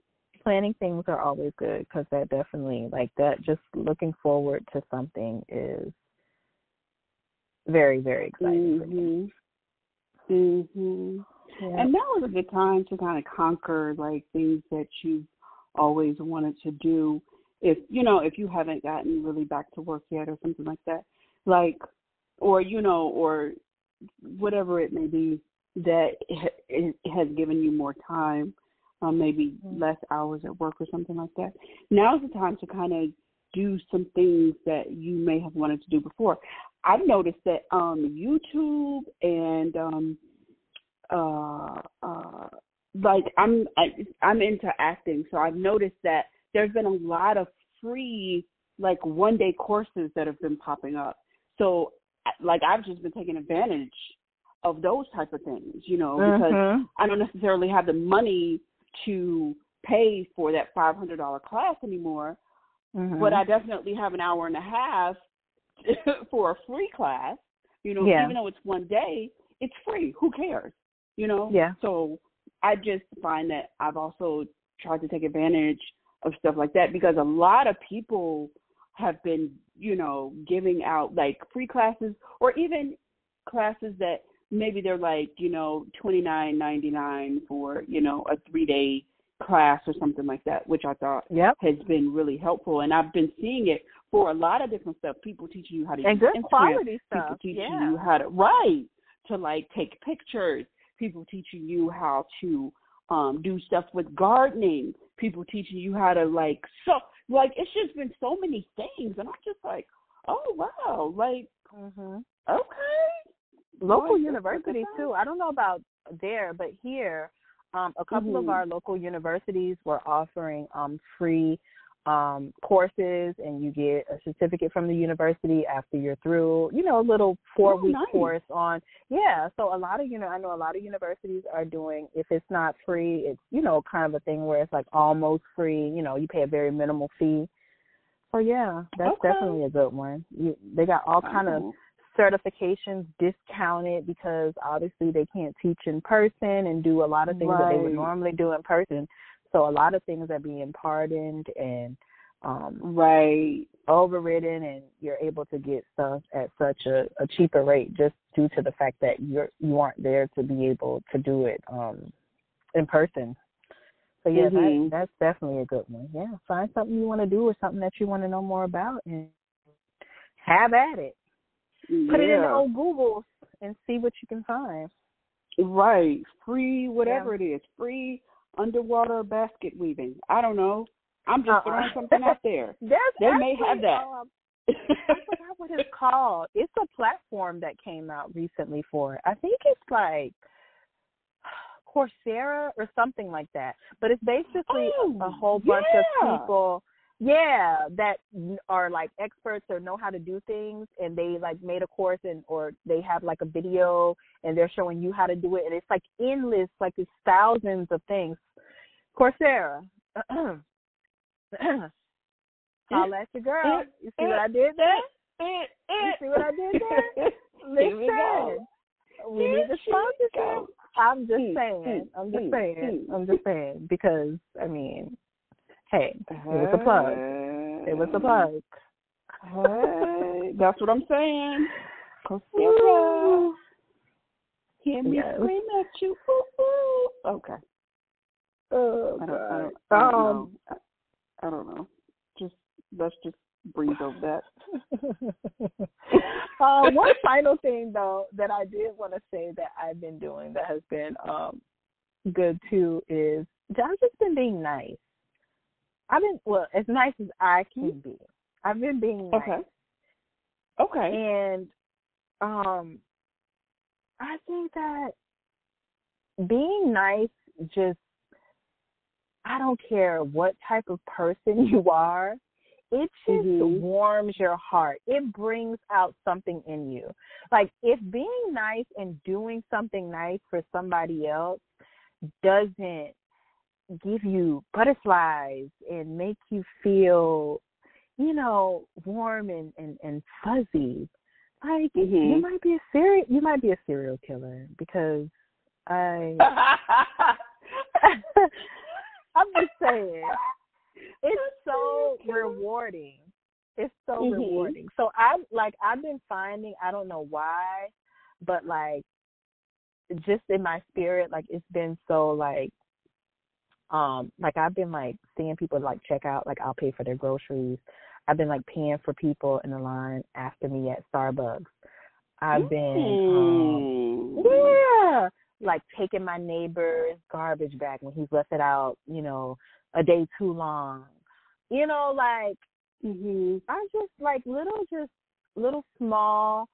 planning things are always good because that definitely like that. Just looking forward to something is very very exciting. Mhm. Mhm. Yeah. And now is a good time to kind of conquer like things that you've always wanted to do. If you know, if you haven't gotten really back to work yet or something like that, like, or you know, or whatever it may be that it has given you more time, um, maybe Mhm. less hours at work or something like that. Now's the time to kind of do some things that you may have wanted to do before. I've noticed that um YouTube and um uh uh like I'm I, I'm into acting, so I've noticed that there's been a lot of free like one day courses that have been popping up. So like I've just been taking advantage of those type of things, you know, because Mhm. I don't necessarily have the money to pay for that five hundred dollar class anymore, Mhm. but I definitely have an hour and a half for a free class. You know, Yeah. even though it's one day, it's free. Who cares? You know? Yeah. So I just find that I've also tried to take advantage of stuff like that because a lot of people have been, you know, giving out like free classes or even classes that maybe they're like, you know, twenty nine ninety nine for, you know, a three day class or something like that, which I thought Yep. has been really helpful. And I've been seeing it for a lot of different stuff. People teaching you how to And use good Instagram. quality People stuff. teaching Yeah. you how to write, to like take pictures. People teaching you how to um do stuff with gardening. People teaching you how to like so like it's just been so many things and I'm just like, oh wow, like Mhm. okay. Local Boy, universities too. I don't know about there, but here, um, a couple of Mhm. our local universities were offering um, free um, courses, and you get a certificate from the university after you're through. You know, a little four week nice. course on. Yeah, so a lot of you know, I know a lot of universities are doing. If it's not free, it's you know kind of a thing where it's like almost free. You know, you pay a very minimal fee. So yeah, that's Okay. definitely a good one. You, they got all kind of Oh. Certifications discounted because obviously they can't teach in person and do a lot of things that they would normally do in person. So a lot of things are being pardoned and um Right. overridden and you're able to get stuff at such a, a cheaper rate just due to the fact that you're you aren't there to be able to do it um in person. So yeah, Mhm. that that's definitely a good one. Yeah. Find something you want to do or something that you want to know more about and have at it. Put it in the old Google and see what you can find. Right. Free whatever it is. Free underwater basket weaving. I don't know. I'm just Uh-uh. throwing something out there. They may have that. Um, I forgot what it's called. It's a platform that came out recently for it. I think it's like Coursera or something like that. But it's basically Oh, a, a whole bunch yeah. of people yeah that are like experts or know how to do things and they like made a course and or they have like a video and they're showing you how to do it and it's like endless like it's thousands of things coursera Holla at your girl. You see what I did there? You see what I did there? Here we go. We need the she sponsorship. I'm just saying. I'm just saying. I'm just saying because I mean, hey, it was a plug. It was a plug. Hey, that's what I'm saying. Coursera. Hear me Yes. scream at you. Ooh, ooh. Okay. Oh I don't, I don't. I don't Um, know. I, don't know. Just let's just breathe over that. uh, one final thing though that I did want to say that I've been doing that has been um good too is I've just been being nice. I've been well as nice as I can be. I've been being nice. Okay. Okay. And um I think that being nice just I don't care what type of person you are, it just Mhm. warms your heart. It brings out something in you. Like if being nice and doing something nice for somebody else doesn't give you butterflies and make you feel, you know, warm and, and, and fuzzy, like you Mhm. might be a serial you might be a serial killer because I I'm just saying it's so rewarding. It's so Mhm. rewarding. So I like I've been finding I don't know why, but like just in my spirit, like it's been so like um like I've been like seeing people like check out, like I'll pay for their groceries. I've been like paying for people in the line after me at Starbucks. I've been um Mm. yeah, like taking my neighbor's garbage bag when he's left it out, you know, a day too long. You know, like Mhm. I just like little just little small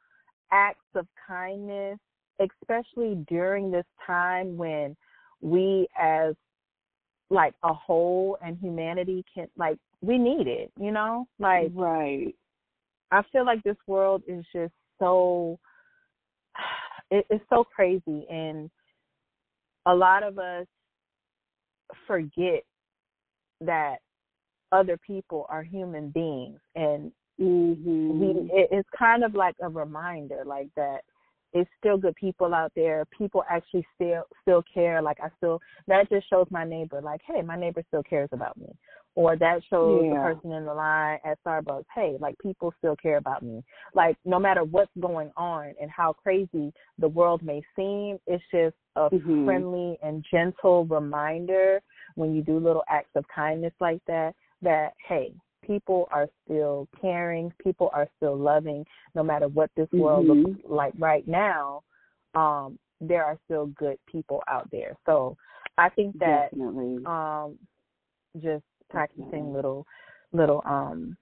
acts of kindness, especially during this time when we as like a whole and humanity can like we need it, you know? Like Right. I feel like this world is just so it, it's so crazy and a lot of us forget that other people are human beings and Mhm. we it, it's kind of like a reminder like that it's still good people out there. People actually still still care. Like i still that just shows my neighbor like hey my neighbor still cares about me. Or that shows the person in the line at starbucks hey like people still care about me. Like no matter what's going on and how crazy the world may seem it's just a Mhm. friendly and gentle reminder when you do little acts of kindness like that that hey people are still caring people are still loving no matter what this world Mhm. looks like right now um there are still good people out there so i think that Definitely. um just practicing Definitely. little little um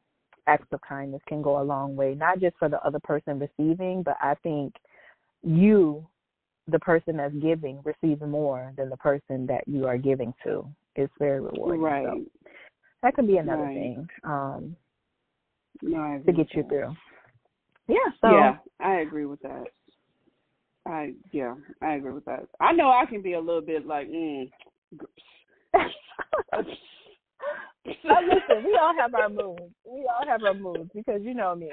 acts of kindness can go a long way not just for the other person receiving but i think you the person that's giving receives more than the person that you are giving to it's very rewarding right. so that could be another Right. thing um No, to get you that. through yeah so yeah, I agree with that. I yeah, I agree with that. I know I can be a little bit like, mm, Now, listen, we all have our moods. We all have our moods because you know me.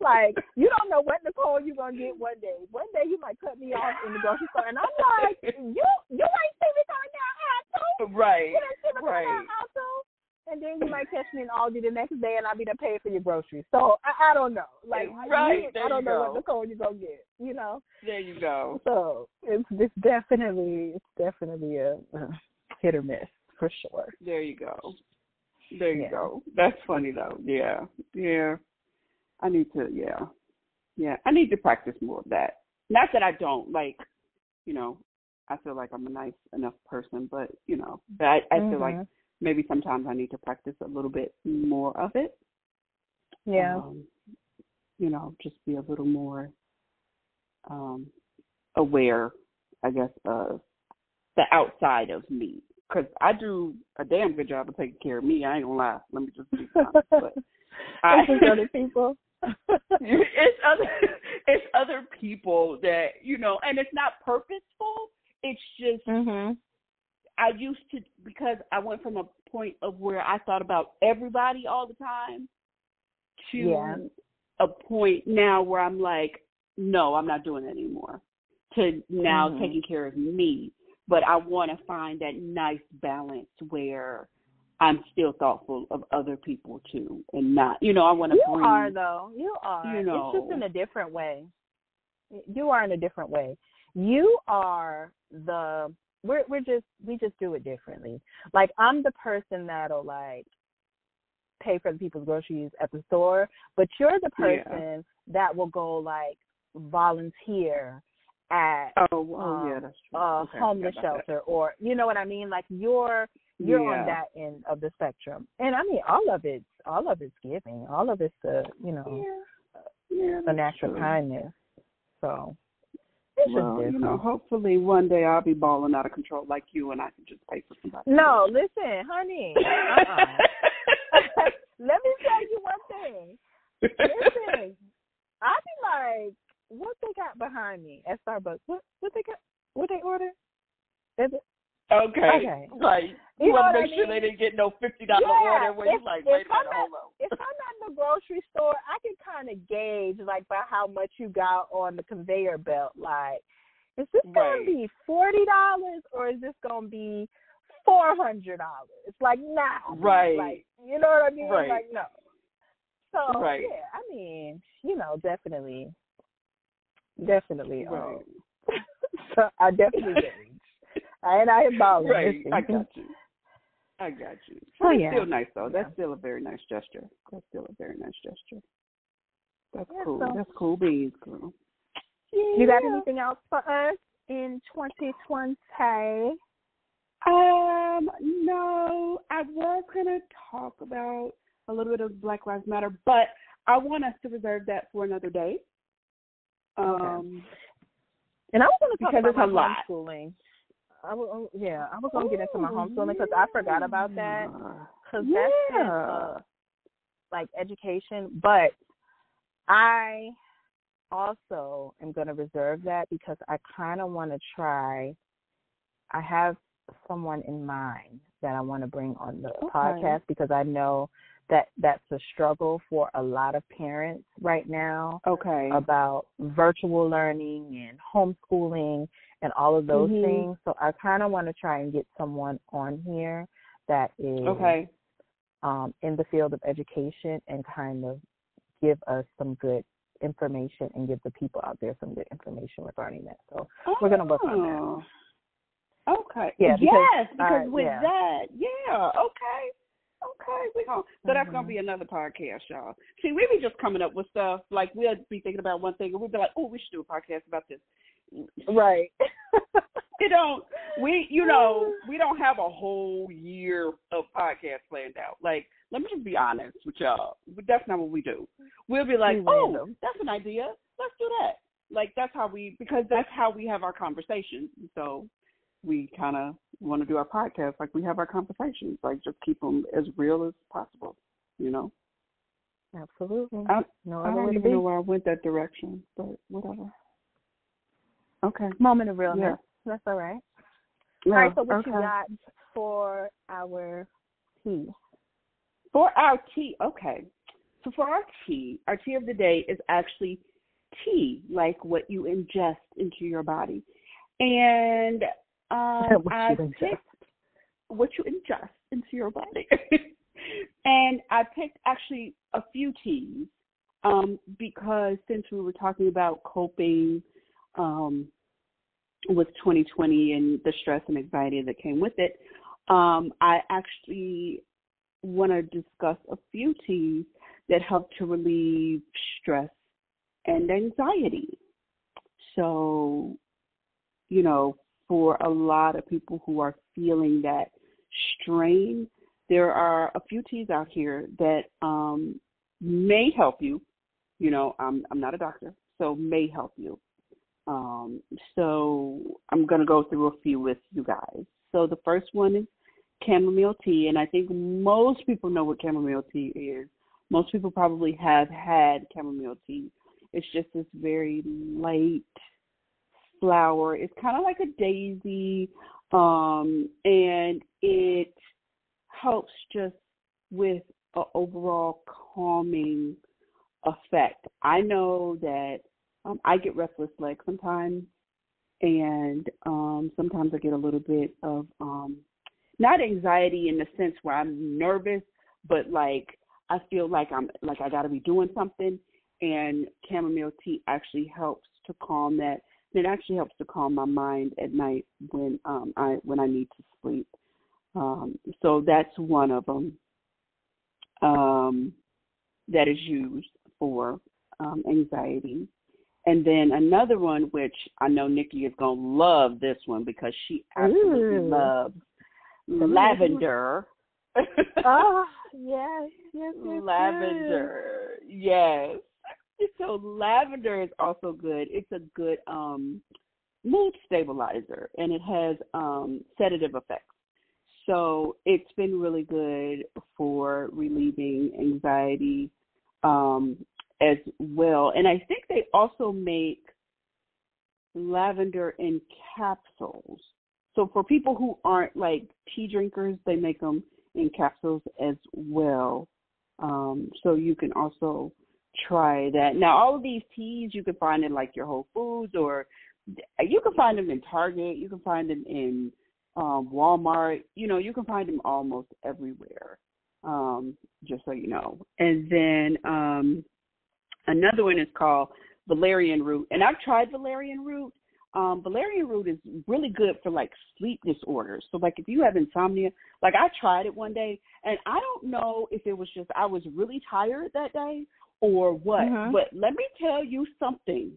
Like you don't know what Nicole you're gonna get one day. One day you might cut me off in the grocery store, and I'm like, you you ain't see me going down Alto. right, You didn't see me right. And then you might catch me in Aldi the next day, and I'll be there paying for your groceries. So I, I don't know. Like Right, you- I don't know go. what Nicole you're gonna get. You know. There you go. So it's it's definitely it's definitely a, a hit or miss for sure. There you go. There you Yeah. go. That's funny though. Yeah, yeah. I need to. Yeah, yeah. I need to practice more of that. Not that I don't like. You know, I feel like I'm a nice enough person, but you know, but I, I feel like Mhm. Maybe sometimes I need to practice a little bit more of it. yeah. um, you know, just be a little more um, aware, I guess, of the outside of me. Because I do a damn good job of taking care of me. I ain't gonna lie. Let me just be honest. But I, It's other people. it's other it's other people that you know, and it's not purposeful. It's just mhm. I used to because I went from a point of where I thought about everybody all the time to Yeah. a point now where I'm like, no, I'm not doing it anymore. To now Mhm. taking care of me, but I want to find that nice balance where I'm still thoughtful of other people too, and not, you know, I want to You bring. are though. You are. you know, It's just in a different way. You are in a different way. You are the we're we're just we just do it differently. Like I'm the person that'll like pay for the people's groceries at the store, but you're the Yeah. person that will go like volunteer at Oh, oh yeah, um, that's true. a Okay, homeless about that. shelter or you know what I mean? Like you're you're Yeah. on that end of the spectrum. And I mean all of it's all of it's giving. All of it's the you know Yeah, yeah, the natural true. kindness. So well, you know, hopefully one day I'll be balling out of control like you, and I can just pay for somebody. No, listen, honey. Uh-uh. Let me tell you one thing. Listen, I be like, what they got behind me at Starbucks? What what they got? What they order? Is it? Okay. Okay. Like You you, want to make sure mean? they didn't get no fifty dollar Yeah, order where if- you like, wait a minute, hold on. If I'm at the grocery store, I can kind of gauge like by how much you got on the conveyor belt. Like, is this gonna be forty dollars or is this gonna be four hundred dollars? It's like nah, Right. Like, you know what I mean? Right. Like, no. So Right. yeah, I mean, you know, definitely, definitely. Right. Um, so I definitely gauge. and I am balling. Right. I got you. I got you. Oh, That's yeah. still nice though. That's Yeah. still a very nice gesture. That's still a very nice gesture. That's Yeah, cool. so- That's cool beans, girl. You got anything else for us in 2020? Um, no, I was gonna talk about a little bit of Black Lives Matter, but I want us to reserve that for another day. Um, And I was going to talk Because about it's a lot. homeschooling. I was, yeah, I was going to get into my homeschooling because I forgot about that. Because that's been, uh, like education, but I also am going to reserve that because I kind of want to try. I have someone in mind that I want to bring on the Okay. podcast because I know that that's a struggle for a lot of parents right now Okay. about virtual learning and homeschooling and all of those Mhm. things. So I kind of want to try and get someone on here that is Okay. um, in the field of education and kind of give us some good information and give the people out there some good information regarding that. So we're gonna work on that. Oh. Okay. Yeah, because, yes, because uh, with yeah. that, yeah, okay. Okay, we going so that's gonna be mm-hmm. another podcast, y'all. See, we be just coming up with stuff like we'll be thinking about one thing and we'll be like, oh, we should do a podcast about this. Right. You don't we you know, we don't have a whole year of podcast planned out. Like, let me just be honest with y'all. But that's not what we do. We'll be like, Oh, that's an idea. Let's do that. Like that's how we because that's how we have our conversations. So we kind of want to do our podcast like we have our conversations, like just keep them as real as possible. You know, Absolutely. I, no I don't even be. know why I went that direction, but whatever. Okay. Moment of realness. Yeah. That's all right. Yeah, all right, so what okay. you got for our tea? For our tea, okay. So for our tea, our tea of the day is actually tea, like what you ingest into your body. And um, What I you ingest. picked what you ingest into your body. and I picked actually a few teas um, because since we were talking about coping um, with 2020 and the stress and anxiety that came with it, um, I actually want to discuss a few teas that help to relieve stress and anxiety. So, you know, for a lot of people who are feeling that strain, there are a few teas out here that um, may help you. You know, I'm I'm not a doctor, so may help you. Um, so I'm going to go through a few with you guys. So the first one is chamomile tea, and I think most people know what chamomile tea is. Most people probably have had chamomile tea. It's just this very light flower. It's kind of like a daisy, um, and it helps just with an overall calming effect. I know that um, I get restless legs sometimes, and um, sometimes I get a little bit of um, not anxiety in the sense where I'm nervous, but like I feel like I'm like I got to be doing something, and chamomile tea actually helps to calm that. And it actually helps to calm my mind at night when um, I when I need to sleep. Um, so that's one of them um, that is used for um, anxiety. And then another one, which I know Nikki is going to love this one because she absolutely Ooh. loves Ooh. lavender. oh, yes, yes, yes, lavender. Yes. So lavender is also good. It's a good um mood stabilizer and it has um, sedative effects. So it's been really good for relieving anxiety um, as well. And I think they also make lavender in capsules. So for people who aren't like tea drinkers, they make them in capsules as well. Um, so you can also try that. Now, all of these teas you can find in like your Whole Foods, or you can find them in Target. You can find them in um, Walmart. You know, you can find them almost everywhere. Um, just so you know. And then um, another one is called valerian root, and I've tried valerian root. Um, valerian root is really good for like sleep disorders. So like if you have insomnia, like I tried it one day, and I don't know if it was just I was really tired that day or what. Mhm. But let me tell you something.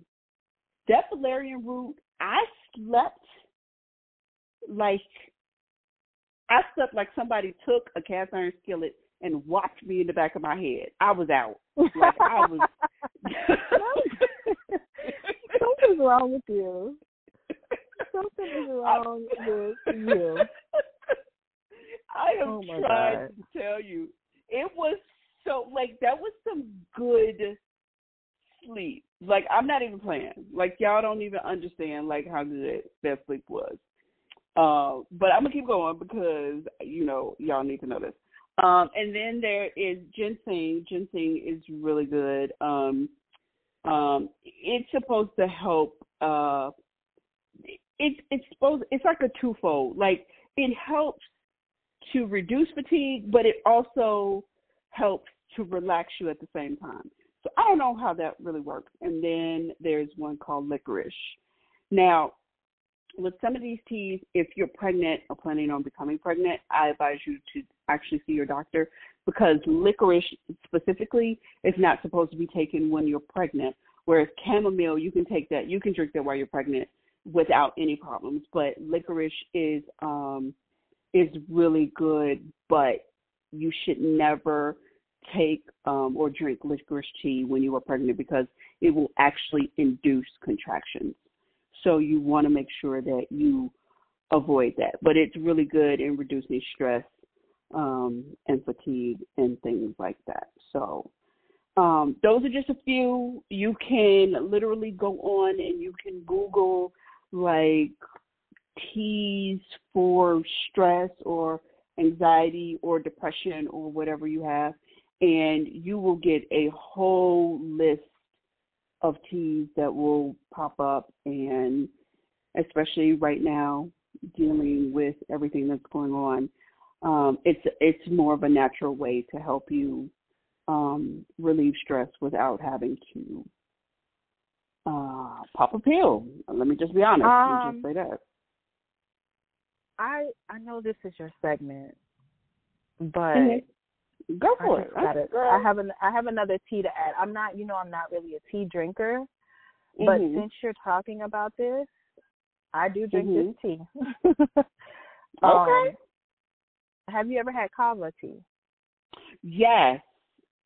That valerian root, I slept like I slept like somebody took a cast iron skillet and whacked me in the back of my head. I was out. Like I was Something's wrong with you. Something is wrong with you. I am Oh trying God. to tell you. It was so like that was some good sleep. Like I'm not even playing. Like y'all don't even understand like how good that sleep was. Uh, but I'm gonna keep going because you know y'all need to know this. Um, and then there is ginseng. Ginseng is really good. Um, um, it's supposed to help. Uh, it's it's supposed. It's like a twofold. Like it helps to reduce fatigue, but it also helps to relax you at the same time. So I don't know how that really works. And then there's one called licorice. Now, with some of these teas, if you're pregnant or planning on becoming pregnant, I advise you to actually see your doctor because licorice specifically is not supposed to be taken when you're pregnant. Whereas chamomile, you can take that, you can drink that while you're pregnant without any problems. But licorice is um is really good, but you should never take um or drink licorice tea when you are pregnant because it will actually induce contractions. So you want to make sure that you avoid that. But it's really good in reducing stress um, and fatigue and things like that. So um, those are just a few. You can literally go on and you can Google like teas for stress or anxiety or depression or whatever you have, and you will get a whole list of teas that will pop up and especially right now dealing with everything that's going on um, it's it's more of a natural way to help you um, relieve stress without having to uh, pop a pill. Let me just be honest Um, just say that. I I know this is your segment, but Mhm. Go for just it. gotta, Girl. I have an I have another tea to add. I'm not you know I'm not really a tea drinker, but Mhm. since you're talking about this, I do drink Mhm. this tea. Okay. Um, have you ever had kava tea? Yes,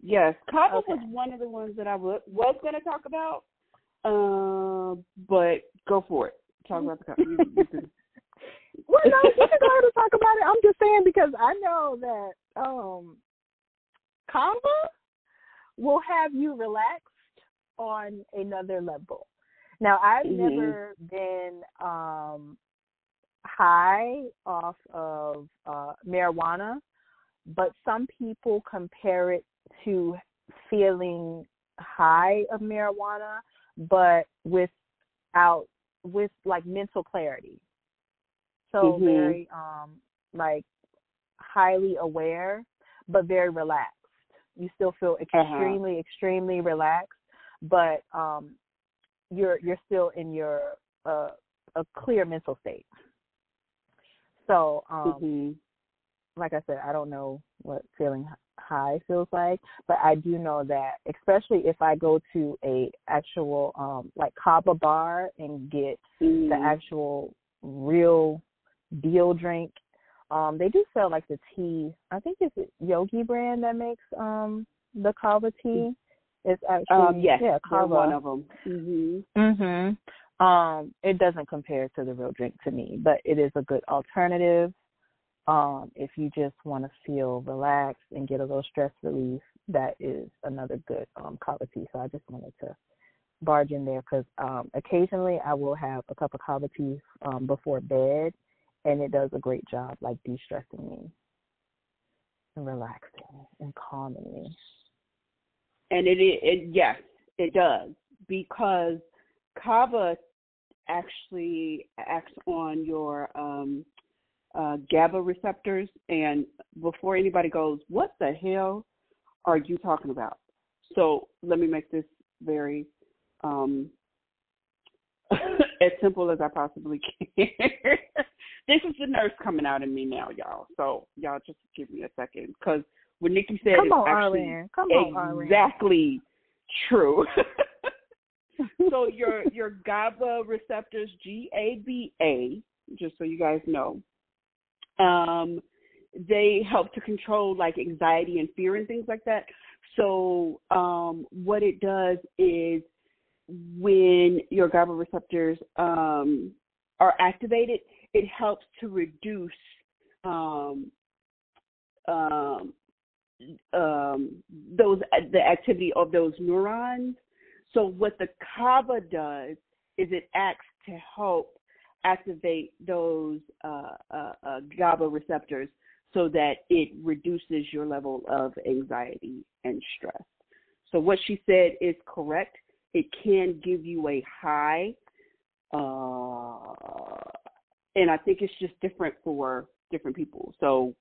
yes. Kava Okay. was one of the ones that I wa- was going to talk about, uh, but go for it. Talk about the kava. You, you can- Well, no, you can go ahead and talk about it. I'm just saying because I know that um Kava will have you relaxed on another level. Now, I've Mhm. never been um high off of uh marijuana, but some people compare it to feeling high of marijuana, but without with like mental clarity. So Mhm. very um like highly aware but very relaxed. You still feel extremely extremely relaxed, but um you're you're still in your uh a clear mental state. So um Mhm. like I said, I don't know what feeling high feels like, but I do know that especially if I go to a actual um like kava bar and get Mhm. the actual real deal drink. Um, they do sell like the tea. I think it's Yogi brand that makes um the kava tea. It's actually Um, yes, yeah kava. one of them. Mhm. Mhm. Um, it doesn't compare to the real drink to me, but it is a good alternative. Um, if you just want to feel relaxed and get a little stress relief, that is another good um, kava tea. So I just wanted to barge in there because um, occasionally I will have a cup of kava tea um, before bed, and it does a great job, like de-stressing me and relaxing and calming me. And it, it, it yes, it does because kava actually acts on your um, uh, GABA receptors. And before anybody goes, what the hell are you talking about? So let me make this very um, as simple as I possibly can. this is the nurse coming out in me now, y'all. So y'all just give me a second because what Nikki said Come is on, actually Come on, exactly true. so your your GABA receptors, G A B A, just so you guys know, um, they help to control like anxiety and fear and things like that. So um, what it does is when your GABA receptors um, are activated, it helps to reduce um, um, um, those the activity of those neurons. So what the kava does is it acts to help activate those uh, uh, uh, GABA receptors so that it reduces your level of anxiety and stress. So what she said is correct. It can give you a high, uh, and I think it's just different for different people. So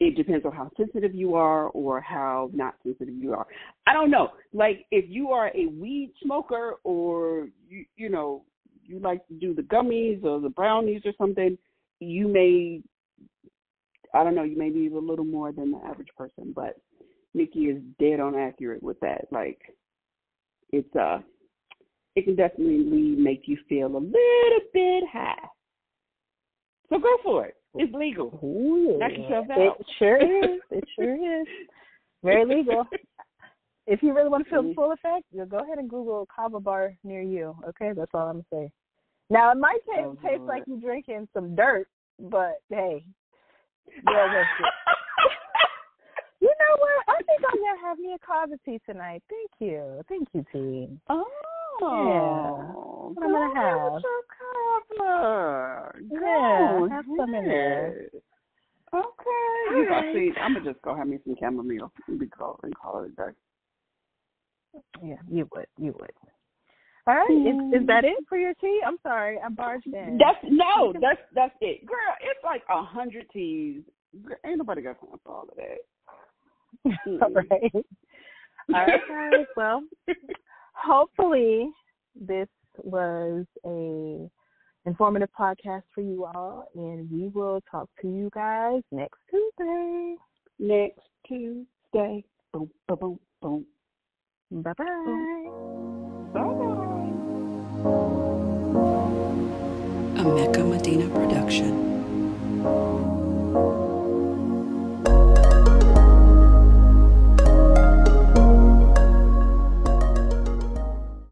it depends on how sensitive you are or how not sensitive you are. I don't know. Like if you are a weed smoker or you you know you like to do the gummies or the brownies or something, you may I don't know, you may be a little more than the average person, but Nikki is dead on accurate with that. Like it's uh it can definitely make you feel a little bit high. So go for it. It's legal. Ooh, Knock yourself out. It sure is. It sure is. Very legal. If you really want to feel the full effect, you'll go ahead and Google kava bar near you. Okay, that's all I'm gonna say. Now it might taste, Oh, taste like you're drinking some dirt, but hey, it. You know what? I think I'm gonna have me a kava tea tonight. Thank you, thank you, team. Oh, Yeah. What I'm gonna go have. With your. Yeah, Go have some in there. Okay. You see, I'm gonna just go have me some chamomile and be call and call it a day. Yeah, you would, you would. All right, is, is that it for your tea? I'm sorry, I barged in. That's no, that's that's it, girl. It's like a hundred teas. Girl, ain't nobody got time for all of that. all right. All right, guys. Well, hopefully this was a informative podcast for you all, and we will talk to you guys next Tuesday. Next Tuesday. Boom, boom, boom, boom. Bye bye. Bye bye. A Mecca Medina production.